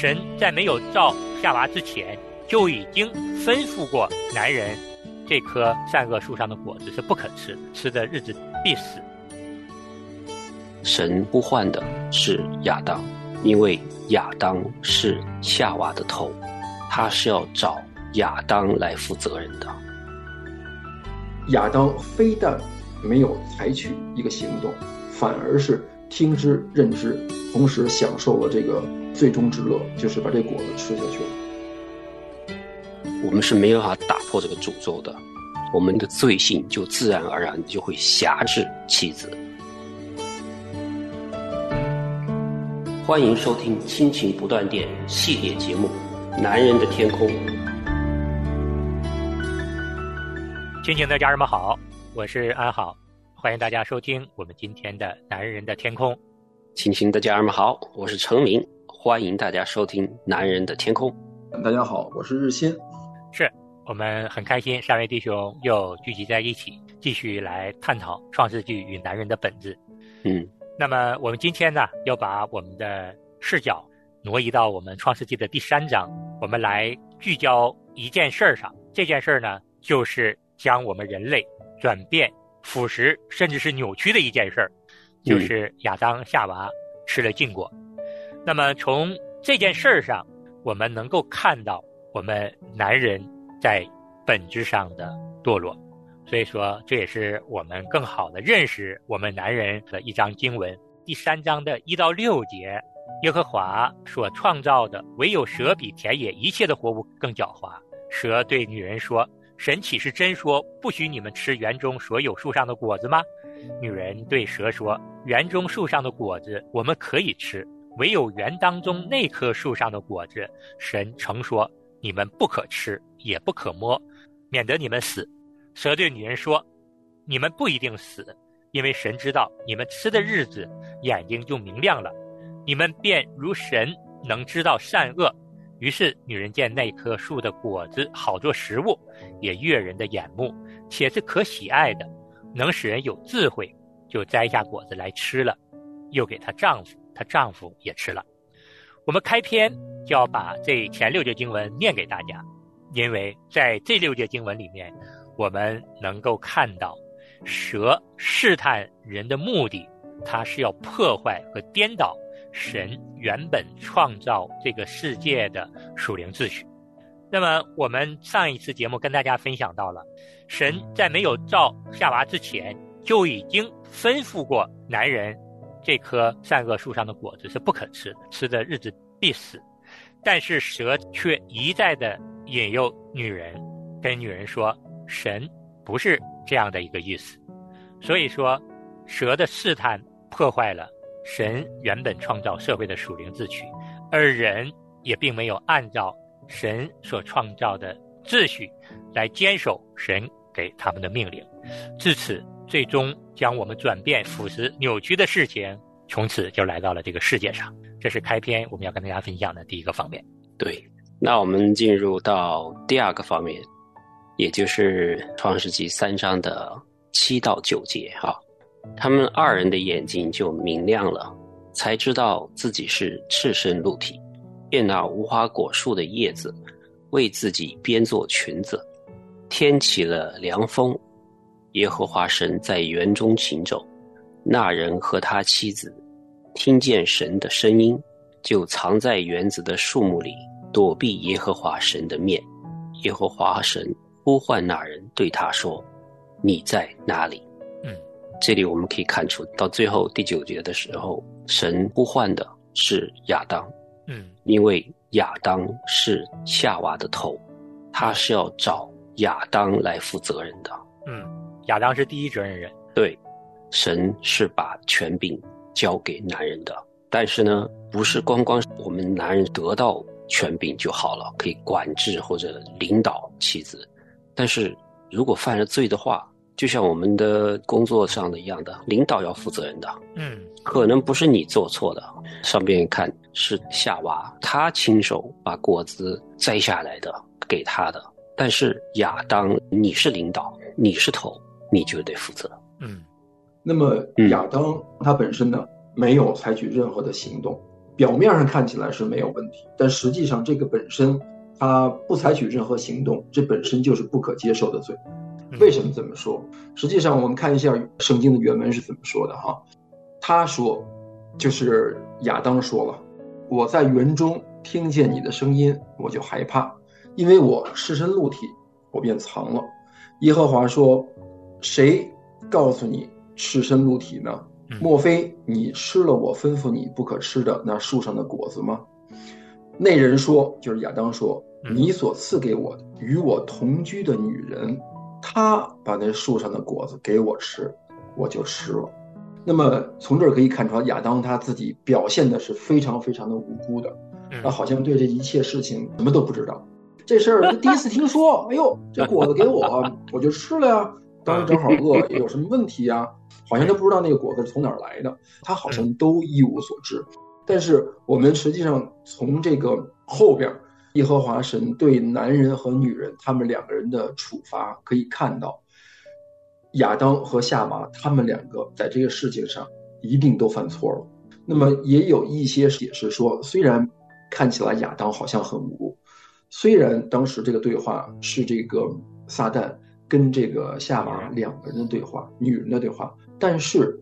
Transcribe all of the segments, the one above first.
神在没有造夏娃之前，就已经吩咐过男人，这棵善恶树上的果子是不可吃，吃的日子必死。神呼唤的是亚当，因为亚当是夏娃的头，他是要找亚当来负责任的。亚当非但没有采取一个行动，反而是听之任之，同时享受了这个最终之乐，就是把这果子吃下去了。我们是没有办法打破这个诅咒的，我们的罪性就自然而然就会辖制妻子。欢迎收听《亲情不断电》系列节目《男人的天空》。亲情的家人们好，我是安好，欢迎大家收听我们今天的《男人的天空》。亲情的家人们好，我是程明，欢迎大家收听《男人的天空》。大家好，我是日新。是我们很开心，三位弟兄又聚集在一起，继续来探讨《创世纪》与男人的本质。嗯，那么我们今天呢，要把我们的视角挪移到我们《创世纪》的第三章，我们来聚焦一件事儿上。这件事儿呢，就是将我们人类转变、腐蚀，甚至是扭曲的一件事儿，就是亚当、夏娃吃了禁果。那么从这件事儿上，我们能够看到我们男人在本质上的堕落。所以说，这也是我们更好的认识我们男人的一章经文。第三章的一到六节，耶和华所创造的，唯有蛇比田野一切的活物更狡猾。蛇对女人说：“神岂是真说不许你们吃园中所有树上的果子吗？”女人对蛇说：“园中树上的果子我们可以吃，唯有园当中那棵树上的果子，神曾说你们不可吃，也不可摸，免得你们死。”蛇对女人说：“你们不一定死，因为神知道你们吃的日子，眼睛就明亮了，你们便如神能知道善恶。”于是女人见那棵树的果子好做食物，也悦人的眼目，且是可喜爱的，能使人有智慧，就摘下果子来吃了，又给她丈夫，她丈夫也吃了。我们开篇就要把这前六节经文念给大家，因为在这六节经文里面。我们能够看到，蛇试探人的目的，它是要破坏和颠倒神原本创造这个世界的属灵秩序。那么，我们上一次节目跟大家分享到了，神在没有造夏娃之前，就已经吩咐过男人，这棵善恶树上的果子是不可吃的，吃的日子必死。但是蛇却一再的引诱女人，跟女人说。神不是这样的一个意思，所以说，蛇的试探破坏了神原本创造社会的属灵秩序，而人也并没有按照神所创造的秩序来坚守神给他们的命令，至此，最终将我们转变、腐蚀、扭曲的事情，从此就来到了这个世界上。这是开篇我们要跟大家分享的第一个方面。对，那我们进入到第二个方面。也就是《创世纪》三章的七到九节啊，他们二人的眼睛就明亮了，才知道自己是赤身露体，便拿无花果树的叶子为自己编做裙子。天起了凉风，耶和华神在园中行走，那人和他妻子听见神的声音，就藏在园子的树木里，躲避耶和华神的面。耶和华神。呼唤那人对他说：“你在哪里？”嗯，这里我们可以看出，到最后第九节的时候，神呼唤的是亚当。嗯，因为亚当是夏娃的头，他是要找亚当来负责任的。嗯，亚当是第一责任人。对，神是把权柄交给男人的，但是呢，不是光光我们男人得到权柄就好了，可以管制或者领导妻子。但是如果犯了罪的话，就像我们的工作上的一样的，领导要负责任的。嗯，可能不是你做错的，上边看是夏娃，她亲手把果子摘下来的，给他的。但是亚当，你是领导，你是头，你就得负责。嗯，那么亚当他本身呢，没有采取任何的行动，表面上看起来是没有问题，但实际上这个本身他不采取任何行动，这本身就是不可接受的罪。为什么这么说？实际上我们看一下圣经的原文是怎么说的哈。他说，就是亚当说了：“我在园中听见你的声音，我就害怕，因为我赤身露体，我便藏了。”耶和华说：“谁告诉你赤身露体呢？莫非你吃了我吩咐你不可吃的那树上的果子吗？”那人说：“就是亚当说，你所赐给我与我同居的女人，她把那树上的果子给我吃，我就吃了。”那么从这儿可以看出来，亚当他自己表现的是非常非常的无辜的，他好像对这一切事情什么都不知道。这事儿他 第一次听说，哎呦，这果子给我，我就吃了呀。当时正好饿，有什么问题呀？好像都不知道那个果子是从哪儿来的，他好像都一无所知。但是我们实际上从这个后边，耶和华神对男人和女人他们两个人的处罚可以看到。亚当和夏娃，他们两个在这个事情上一定都犯错了。那么也有一些解释说，虽然看起来亚当好像很无辜，虽然当时这个对话是这个撒旦跟这个夏娃两个人的对话，女人的对话，但是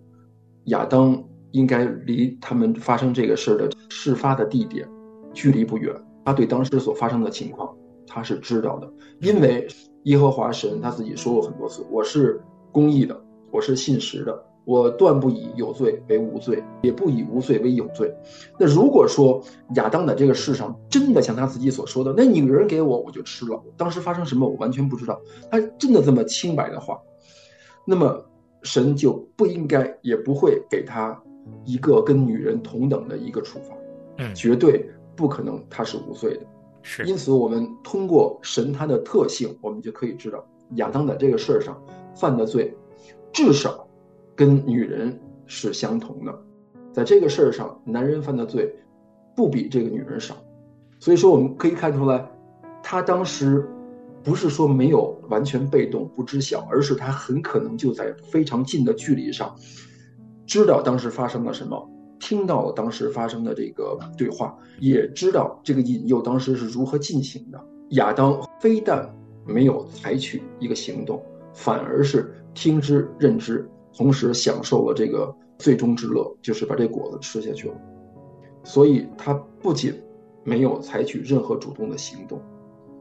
亚当应该离他们发生这个事儿的事发的地点距离不远，他对当时所发生的情况他是知道的，因为耶和华神他自己说过很多次，我是。公义的，我是信实的，我断不以有罪为无罪，也不以无罪为有罪。那如果说亚当在这个世上真的像他自己所说的，那女人给我我就吃了，当时发生什么我完全不知道，他真的这么清白的话，那么神就不应该也不会给他一个跟女人同等的一个处罚，嗯，绝对不可能他是无罪的。是，因此我们通过神他的特性，我们就可以知道亚当在这个事儿上。犯的罪，至少跟女人是相同的，在这个事儿上，男人犯的罪不比这个女人少，所以说我们可以看出来，他当时不是说没有完全被动不知晓，而是他很可能就在非常近的距离上，知道当时发生了什么，听到了当时发生的这个对话，也知道这个引诱当时是如何进行的。亚当非但没有采取一个行动。反而是听之任之，同时享受了这个最终之乐，就是把这果子吃下去了。所以他不仅没有采取任何主动的行动，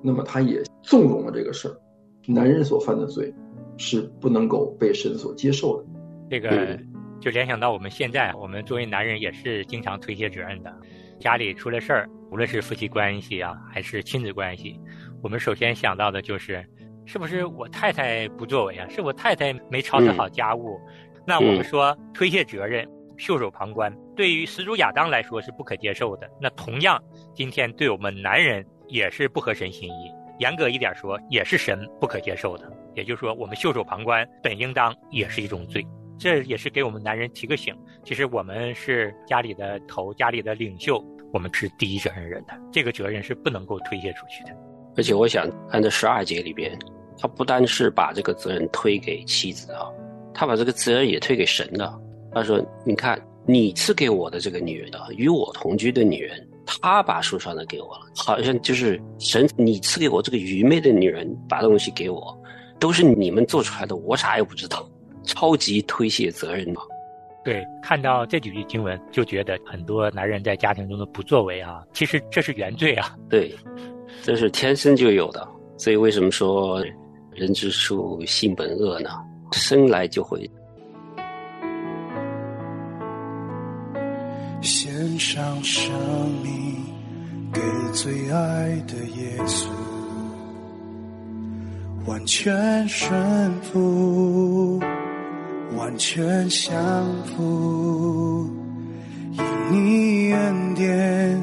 那么他也纵容了这个事儿。男人所犯的罪是不能够被神所接受的。这个就联想到我们现在，我们作为男人也是经常推卸责任的。家里出了事儿，无论是夫妻关系啊，还是亲子关系，我们首先想到的就是。是不是我太太不作为啊？是我太太没操持好家务？那我们说推卸责任、袖手旁观，对于始祖亚当来说是不可接受的。那同样，今天对我们男人也是不合神心意。严格一点说，也是神不可接受的。也就是说，我们袖手旁观，本应当也是一种罪。这也是给我们男人提个醒：其实我们是家里的头、家里的领袖，我们是第一责任人的，这个责任是不能够推卸出去的。而且，我想看这十二节里边。他不单是把这个责任推给妻子啊，他把这个责任也推给神了。他说：“你看，你赐给我的这个女人啊，与我同居的女人，她把树上的给我了，好像就是神，你赐给我这个愚昧的女人把东西给我，都是你们做出来的，我啥也不知道，超级推卸责任嘛。”对，看到这几句经文，就觉得很多男人在家庭中的不作为啊，其实这是原罪啊。对，这是天生就有的，所以为什么说？人之初，性本恶呢，生来就会。献上生命给最爱的耶稣，完全顺服，完全降服，因你恩典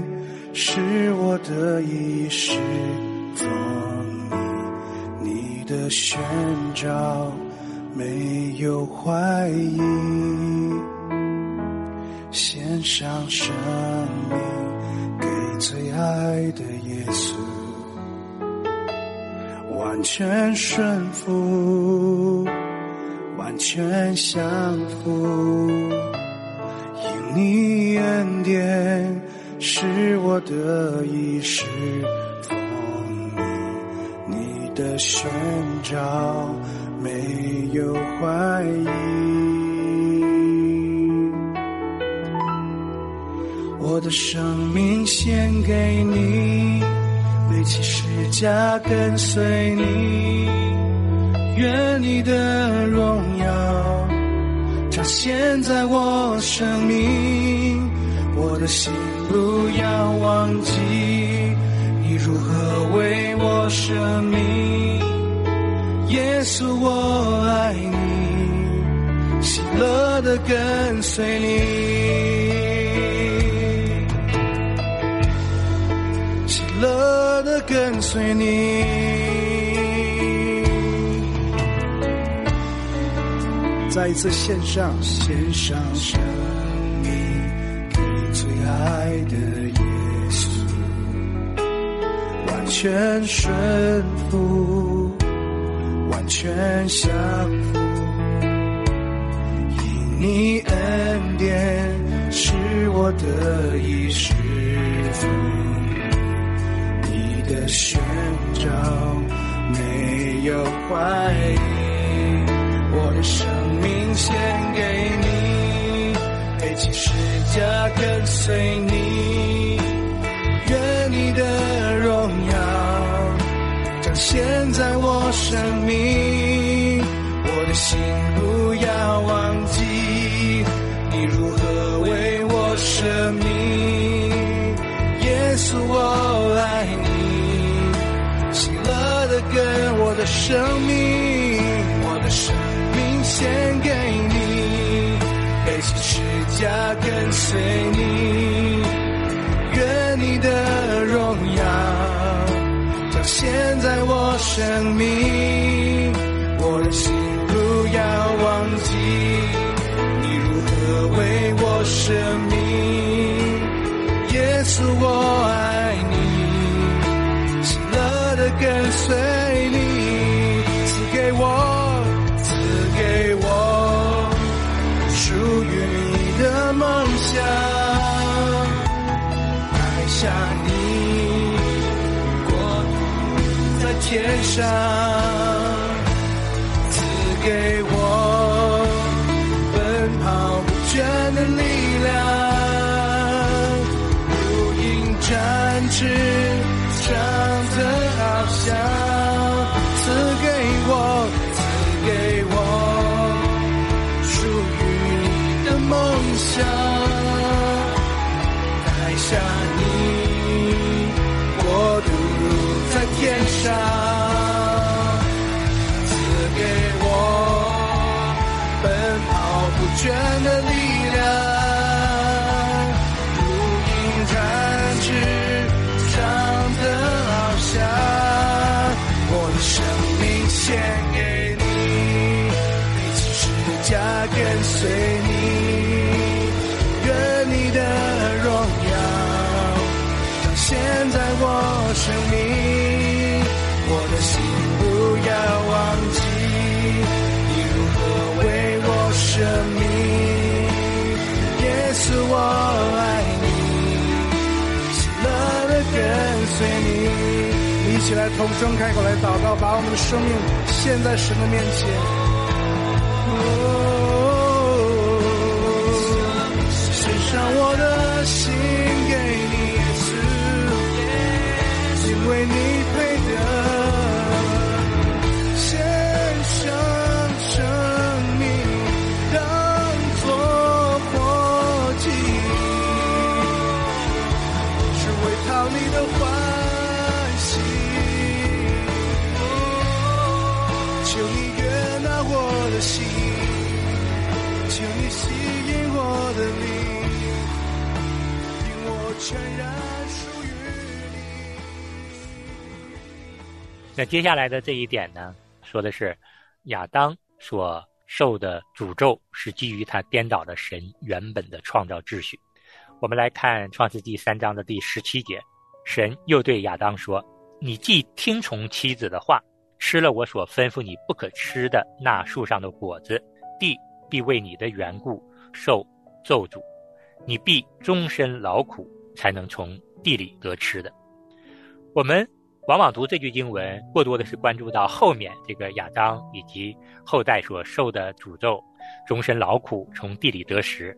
是我的一世风。的宣召没有怀疑，献上生命给最爱的耶稣，完全顺服，完全降服，因你恩典是我的意识，的宣召没有怀疑。我的生命献给你，背起十架跟随你，愿你的荣耀彰显在我生命。我的心不要忘记，如何为我舍命。耶稣，我爱你，喜乐的跟随你，喜乐的跟随你。再一次献上，献上生命给最爱的耶稣，完全顺服，完全降服。因你恩典是我的衣食父，你的宣召没有怀疑。我的生命献给你，背起十架跟随你，愿你的彰显在我生命。我的心不要忘记，你如何为我舍命。耶稣，我爱你，喜乐的跟我的生命，我的生命献给你，背起十架跟随你，现在我生命，我的心不要忘记，你如何为我生命，脸上，赐给我奔跑不倦的力量。如鹰展翅，上舍命。耶稣，我爱你，喜乐的跟随你。一起来同声开口来祷告，把我们的生命献在神的面前。哦，献上我的心给你，耶稣，因为你配得。那接下来的这一点呢，说的是亚当所受的诅咒是基于他颠倒了神原本的创造秩序。我们来看创世纪三章的第十七节，神又对亚当说：“你既听从妻子的话，吃了我所吩咐你不可吃的那树上的果子，地必为你的缘故受咒诅，你必终身劳苦，才能从地里得吃的。我们往往读这句经文，过多的是关注到后面这个亚当以及后代所受的诅咒，终身劳苦从地里得食。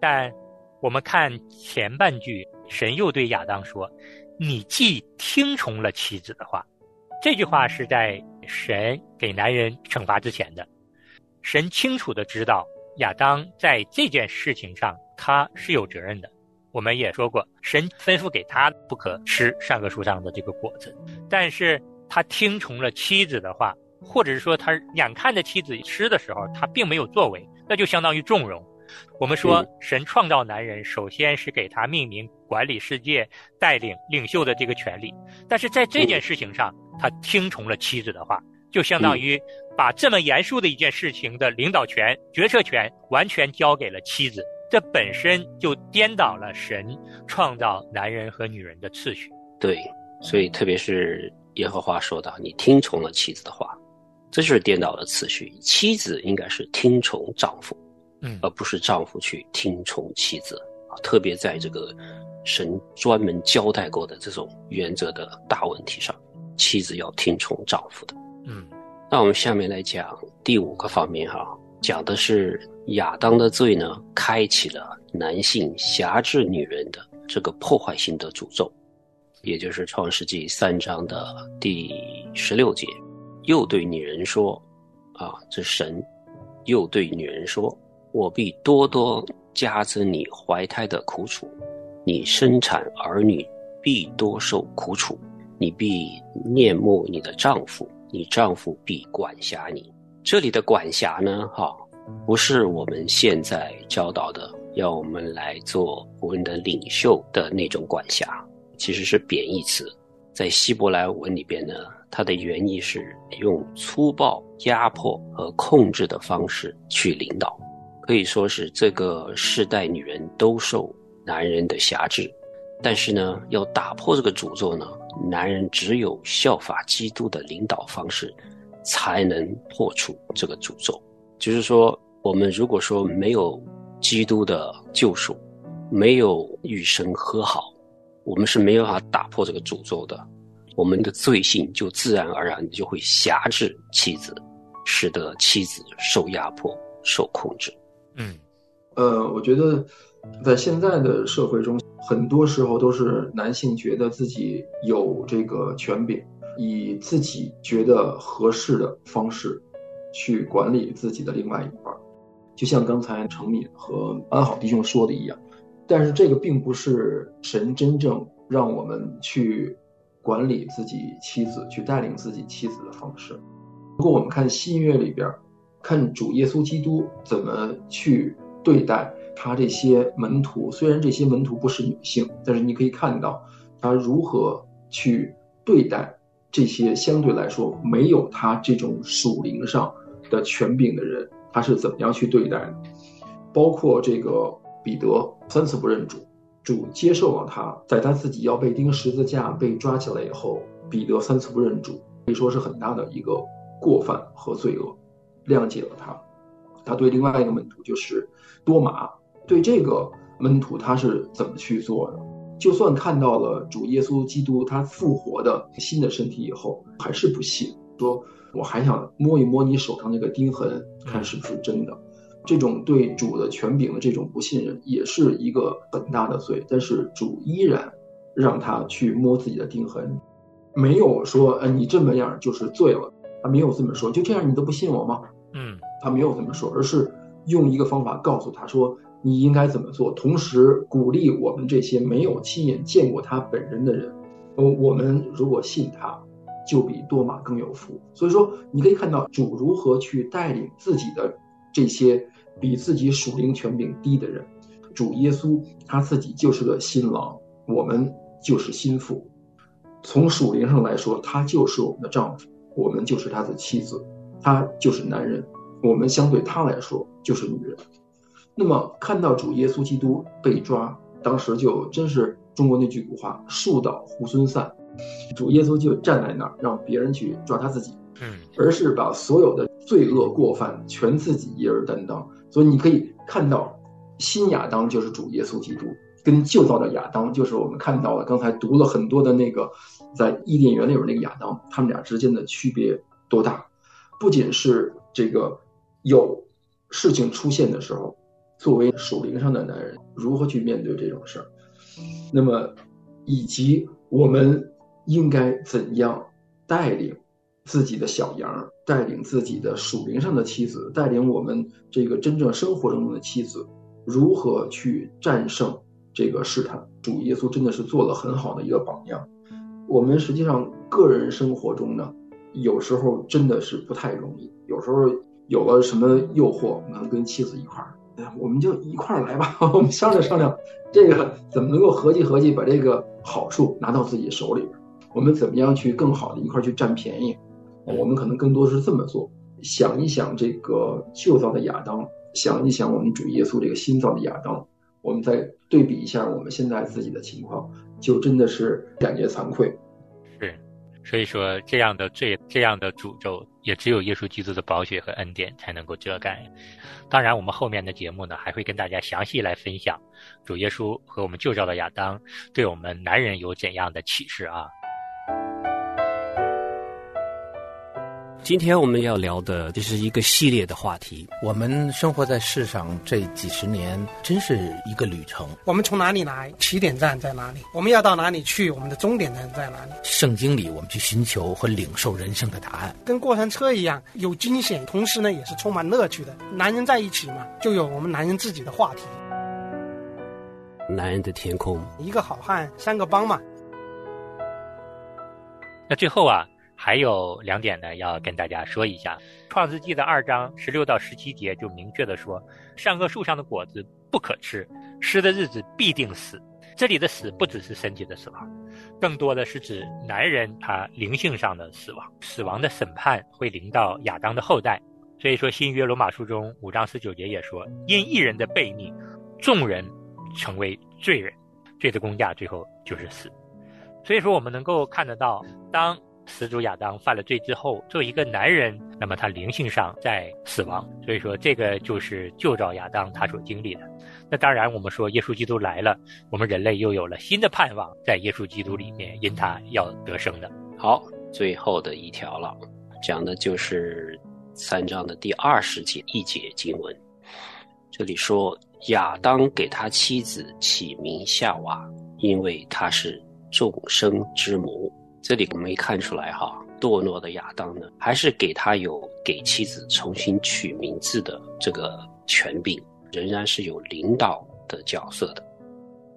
但我们看前半句，神又对亚当说：“你既听从了妻子的话。”这句话是在神给男人惩罚之前的。神清楚的知道亚当在这件事情上他是有责任的。我们也说过，神吩咐给他不可吃善恶树上的这个果子，但是他听从了妻子的话，或者是说他眼看着妻子吃的时候，他并没有作为，那就相当于纵容。我们说，神创造男人，首先是给他命名、管理世界、带领、领袖的这个权利，但是在这件事情上，他听从了妻子的话，就相当于把这么严肃的一件事情的领导权、决策权完全交给了妻子。这本身就颠倒了神创造男人和女人的次序。对，所以特别是耶和华说到：“你听从了妻子的话，这就是颠倒了次序。妻子应该是听从丈夫，嗯，而不是丈夫去听从妻子啊。特别在这个神专门交代过的这种原则的大问题上，妻子要听从丈夫的。嗯，那我们下面来讲第五个方面哈，讲的是。亚当的罪呢，开启了男性辖制女人的这个破坏性的诅咒，也就是创世纪三章的第十六节，又对女人说：“啊，这神又对女人说，我必多多加增你怀胎的苦楚，你生产儿女必多受苦楚，你必念慕你的丈夫，你丈夫必管辖你。”这里的管辖呢，哈。不是我们现在教导的，要我们来做我们的领袖的那种管辖，其实是贬义词。在希伯来文里边呢，它的原意是用粗暴、压迫和控制的方式去领导，可以说是这个世代女人都受男人的辖制。但是呢，要打破这个诅咒呢，男人只有效法基督的领导方式，才能破除这个诅咒。就是说，我们如果说没有基督的救赎，没有与神和好，我们是没有办法打破这个诅咒的。我们的罪性就自然而然就会辖制妻子，使得妻子受压迫、受控制。嗯，呃，我觉得在现在的社会中，很多时候都是男性觉得自己有这个权柄，以自己觉得合适的方式。去管理自己的另外一半，就像刚才程敏和安好弟兄说的一样，但是这个并不是神真正让我们去管理自己妻子、去带领自己妻子的方式。如果我们看新约里边，看主耶稣基督怎么去对待他这些门徒，虽然这些门徒不是女性，但是你可以看到他如何去对待这些相对来说没有他这种属灵上。的权柄的人，他是怎么样去对待的？包括这个彼得三次不认主，主接受了他，在他自己要被钉十字架、被抓起来以后，彼得三次不认主，可以说是很大的一个过犯和罪恶，谅解了他。他对另外一个门徒就是多马，对这个门徒他是怎么去做的？就算看到了主耶稣基督他复活的新的身体以后，还是不信，说。我还想摸一摸你手上那个钉痕，看是不是真的。这种对主的权柄的这种不信任，也是一个很大的罪。但是主依然让他去摸自己的钉痕，没有说，呃，你这么样就是罪了。他没有这么说，就这样你都不信我吗？嗯，他没有这么说，而是用一个方法告诉他说你应该怎么做，同时鼓励我们这些没有亲眼见过他本人的人，呃，我们如果信他。就比多马更有福，所以说你可以看到主如何去带领自己的这些比自己属灵权柄低的人。主耶稣他自己就是个新郎，我们就是心腹。从属灵上来说，他就是我们的丈夫，我们就是他的妻子，他就是男人，我们相对他来说就是女人。那么看到主耶稣基督被抓，当时就真是中国那句古话“树倒猢狲散”。主耶稣就站在那儿，让别人去抓他自己，嗯，而是把所有的罪恶过犯全自己一人担当。所以你可以看到，新亚当就是主耶稣基督，跟旧造的亚当，就是我们看到了刚才读了很多的那个在伊甸园里边那个亚当，他们俩之间的区别多大？不仅是这个有事情出现的时候，作为属灵上的男人如何去面对这种事儿，那么以及我们应该怎样带领自己的小羊，带领自己的属灵上的妻子，带领我们这个真正生活中的妻子，如何去战胜这个试探？主耶稣真的是做了很好的一个榜样。我们实际上个人生活中呢？有时候真的是不太容易，有时候有了什么诱惑，能跟妻子一块儿，我们就一块儿来吧，我们商量商量，这个怎么能够合计合计，把这个好处拿到自己手里边，我们怎么样去更好的一块儿去占便宜？我们可能更多是这么做，想一想这个旧造的亚当，想一想我们主耶稣这个新造的亚当，我们再对比一下我们现在自己的情况，就真的是感觉惭愧。所以说，这样的罪、这样的诅咒，也只有耶稣基督的宝血和恩典才能够遮盖。当然，我们后面的节目呢，还会跟大家详细来分享主耶稣和我们旧照的亚当对我们男人有怎样的启示啊。今天我们要聊的这是一个系列的话题。我们生活在世上这几十年，真是一个旅程。我们从哪里来？起点站在哪里？我们要到哪里去？我们的终点站在哪里？圣经里，我们去寻求和领受人生的答案。跟过山车一样，有惊险，同时呢，也是充满乐趣的。男人在一起嘛，就有我们男人自己的话题。男人的天空，一个好汉，三个帮嘛。那最后啊。还有两点呢，要跟大家说一下，《创世纪》的二章十六到十七节就明确的说，善恶树上的果子不可吃，吃的日子必定死。这里的死不只是身体的死亡，更多的是指男人他灵性上的死亡，死亡的审判会临到亚当的后代。所以说，新约罗马书中五章十九节也说，因一人的悖逆，众人成为罪人，罪的公价最后就是死。所以说，我们能够看得到，当始祖亚当犯了罪之后，作为一个男人，那么他灵性上在死亡，所以说这个就是旧照亚当他所经历的。那当然，我们说耶稣基督来了，我们人类又有了新的盼望，在耶稣基督里面，因他要得生的。好，最后的一条了，讲的就是三章的第二十节一节经文。这里说亚当给他妻子起名夏娃，因为她是众生之母。这里我没看出来哈，堕落的亚当呢，还是给他有给妻子重新取名字的这个权柄，仍然是有领导的角色的。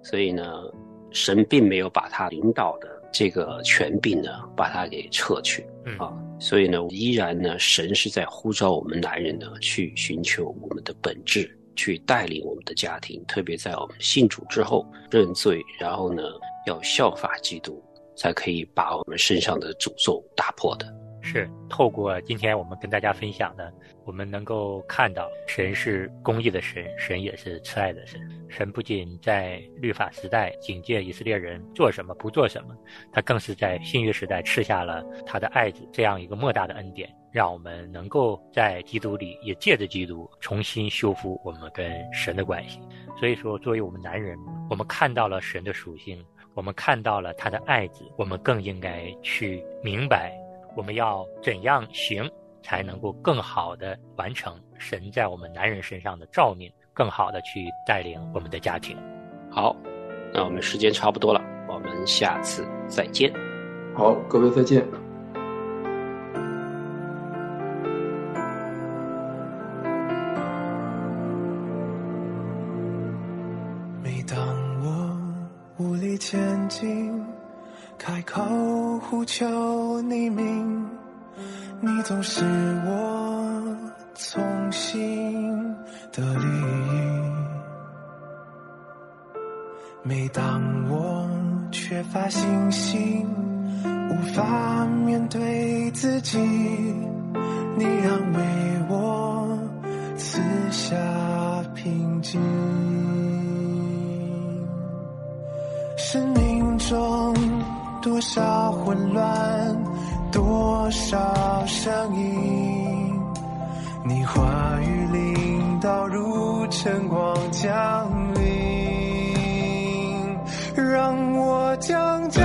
所以呢，神并没有把他领导的这个权柄呢，把他给撤去啊。所以呢，依然呢，神是在呼召我们男人呢，去寻求我们的本质，去带领我们的家庭，特别在我们信主之后认罪，然后呢，要效法基督。才可以把我们身上的诅咒打破的。是透过今天我们跟大家分享的，我们能够看到神是公义的神，神也是慈爱的神。神不仅在律法时代警戒以色列人做什么不做什么，他更是在新约时代赐下了他的爱子这样一个莫大的恩典，让我们能够在基督里也借着基督重新修复我们跟神的关系。所以说，作为我们男人，我们看到了神的属性。我们看到了他的爱子，我们更应该去明白，我们要怎样行才能够更好的完成神在我们男人身上的照命，更好的去带领我们的家庭。好，那我们时间差不多了，我们下次再见。好，各位再见。前进，开口呼求你名，你总是我从心的利益。每当我缺乏信心，无法面对自己，你安慰我，赐下平静。多少混乱，多少声音，你话语淋到如晨光降临。让我将焦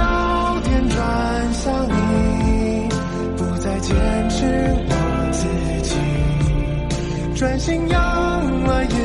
点转向你，不再坚持我自己，专心仰望。